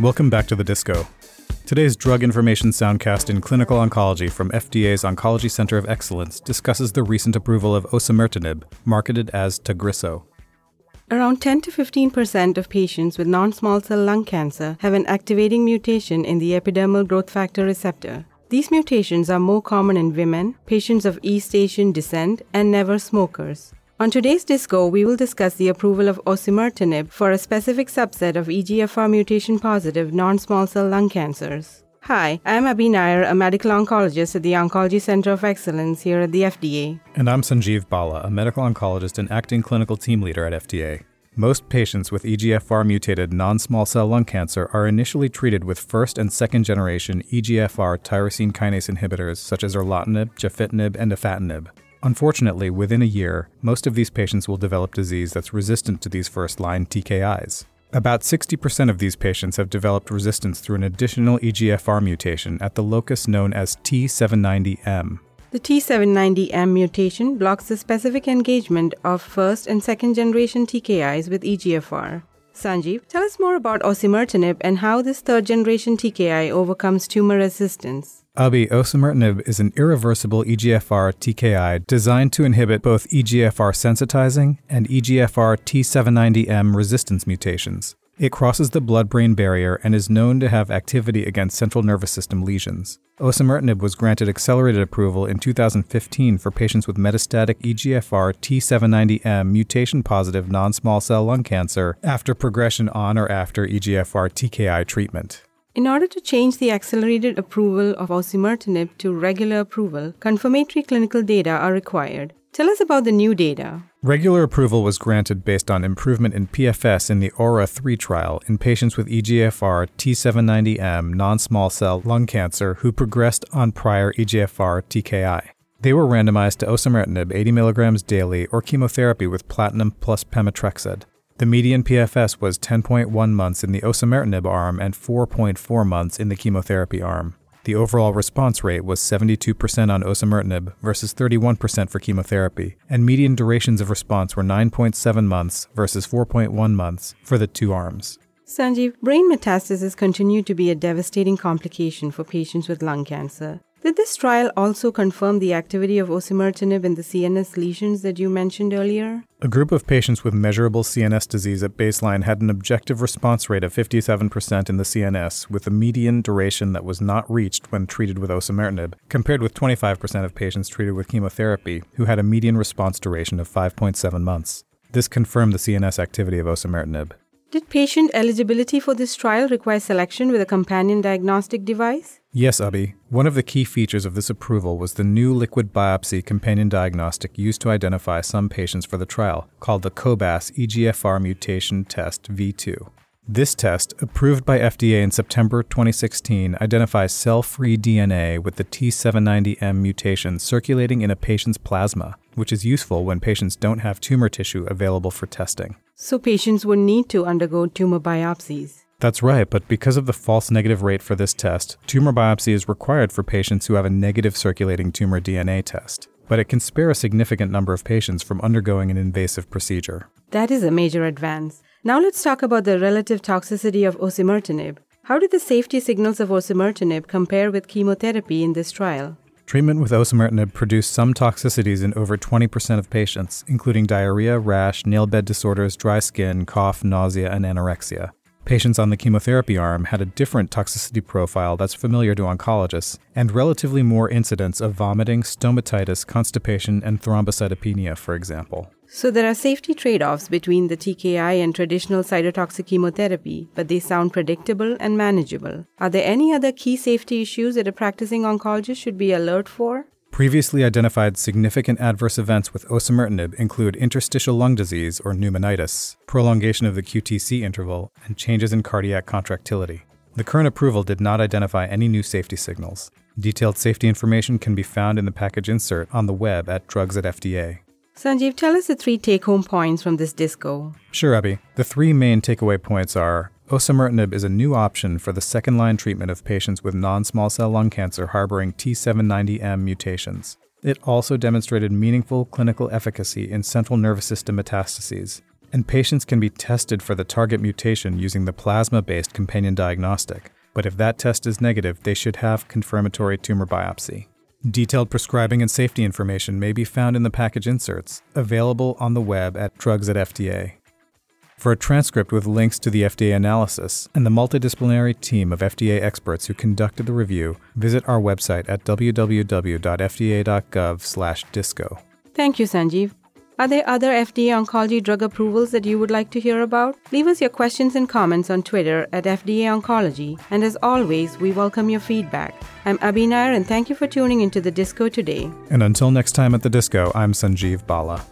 Welcome back to the disco. Today's Drug Information Soundcast in Clinical Oncology from FDA's Oncology Center of Excellence discusses the recent approval of osimertinib, marketed as Tagrisso. Around 10 to 15 percent of patients with non small cell lung cancer have an activating mutation in the epidermal growth factor receptor. These mutations are more common in women, patients of East Asian descent, and never smokers. On today's Disco, we will discuss the approval of osimertinib for a specific subset of EGFR mutation positive non small cell lung cancers. Hi, I'm Abhi Nair, a medical oncologist at the Oncology Center of Excellence here at the FDA. And I'm Sanjeev Bala, a medical oncologist and acting clinical team leader at FDA. Most patients with EGFR mutated non small cell lung cancer are initially treated with first and second generation EGFR tyrosine kinase inhibitors such as erlotinib, gefitinib, and afatinib. Unfortunately, within a year, most of these patients will develop disease that's resistant to these first line TKIs. About 60% of these patients have developed resistance through an additional EGFR mutation at the locus known as T790M. The T790M mutation blocks the specific engagement of first and second generation TKIs with EGFR. Sanjeev, tell us more about osimertinib and how this third generation TKI overcomes tumor resistance. Abhi, osimertinib is an irreversible EGFR TKI designed to inhibit both EGFR sensitizing and EGFR T790M resistance mutations. It crosses the blood brain barrier and is known to have activity against central nervous system lesions. Osimertinib was granted accelerated approval in 2015 for patients with metastatic EGFR T790M mutation positive non small cell lung cancer after progression on or after EGFR TKI treatment. In order to change the accelerated approval of osimertinib to regular approval, confirmatory clinical data are required. Tell us about the new data. Regular approval was granted based on improvement in PFS in the AURA 3 trial in patients with EGFR T790M non small cell lung cancer who progressed on prior EGFR TKI. They were randomized to osimertinib 80 mg daily or chemotherapy with platinum plus pemetrexed. The median PFS was 10.1 months in the osimertinib arm and 4.4 months in the chemotherapy arm. The overall response rate was 72% on osimertinib versus 31% for chemotherapy, and median durations of response were 9.7 months versus 4.1 months for the two arms. Sanjeev, brain metastasis continue to be a devastating complication for patients with lung cancer. Did this trial also confirm the activity of osimertinib in the CNS lesions that you mentioned earlier? A group of patients with measurable CNS disease at baseline had an objective response rate of 57% in the CNS, with a median duration that was not reached when treated with osimertinib, compared with 25% of patients treated with chemotherapy, who had a median response duration of 5.7 months. This confirmed the CNS activity of osimertinib. Did patient eligibility for this trial require selection with a companion diagnostic device? Yes, Abhi. One of the key features of this approval was the new liquid biopsy companion diagnostic used to identify some patients for the trial, called the COBAS EGFR Mutation Test V2. This test, approved by FDA in September 2016, identifies cell free DNA with the T790M mutation circulating in a patient's plasma, which is useful when patients don't have tumor tissue available for testing. So patients would need to undergo tumor biopsies. That's right, but because of the false negative rate for this test, tumor biopsy is required for patients who have a negative circulating tumor DNA test. But it can spare a significant number of patients from undergoing an invasive procedure. That is a major advance. Now let's talk about the relative toxicity of osimertinib. How did the safety signals of osimertinib compare with chemotherapy in this trial? Treatment with osimertinib produced some toxicities in over 20% of patients, including diarrhea, rash, nail bed disorders, dry skin, cough, nausea, and anorexia. Patients on the chemotherapy arm had a different toxicity profile that's familiar to oncologists, and relatively more incidence of vomiting, stomatitis, constipation, and thrombocytopenia, for example. So there are safety trade offs between the TKI and traditional cytotoxic chemotherapy, but they sound predictable and manageable. Are there any other key safety issues that a practicing oncologist should be alert for? Previously identified significant adverse events with osimertinib include interstitial lung disease or pneumonitis, prolongation of the QTC interval, and changes in cardiac contractility. The current approval did not identify any new safety signals. Detailed safety information can be found in the package insert on the web at Drugs at FDA. Sanjeev, tell us the three take home points from this disco. Sure, Abhi. The three main takeaway points are osimertinib is a new option for the second line treatment of patients with non small cell lung cancer harboring T790M mutations. It also demonstrated meaningful clinical efficacy in central nervous system metastases. and patients can be tested for the target mutation using the plasma based companion diagnostic. But if that test is negative, they should have confirmatory tumor biopsy. Detailed prescribing and safety information may be found in the package inserts, available on the web at Drugs at FDA. For a transcript with links to the FDA analysis and the multidisciplinary team of FDA experts who conducted the review, visit our website at www.fda.gov/disco. Thank you, Sanjeev. Are there other FDA oncology drug approvals that you would like to hear about? Leave us your questions and comments on Twitter at FDA Oncology, and as always, we welcome your feedback. I'm Abhi Nair, and thank you for tuning into the Disco today. And until next time at the Disco, I'm Sanjeev Bala.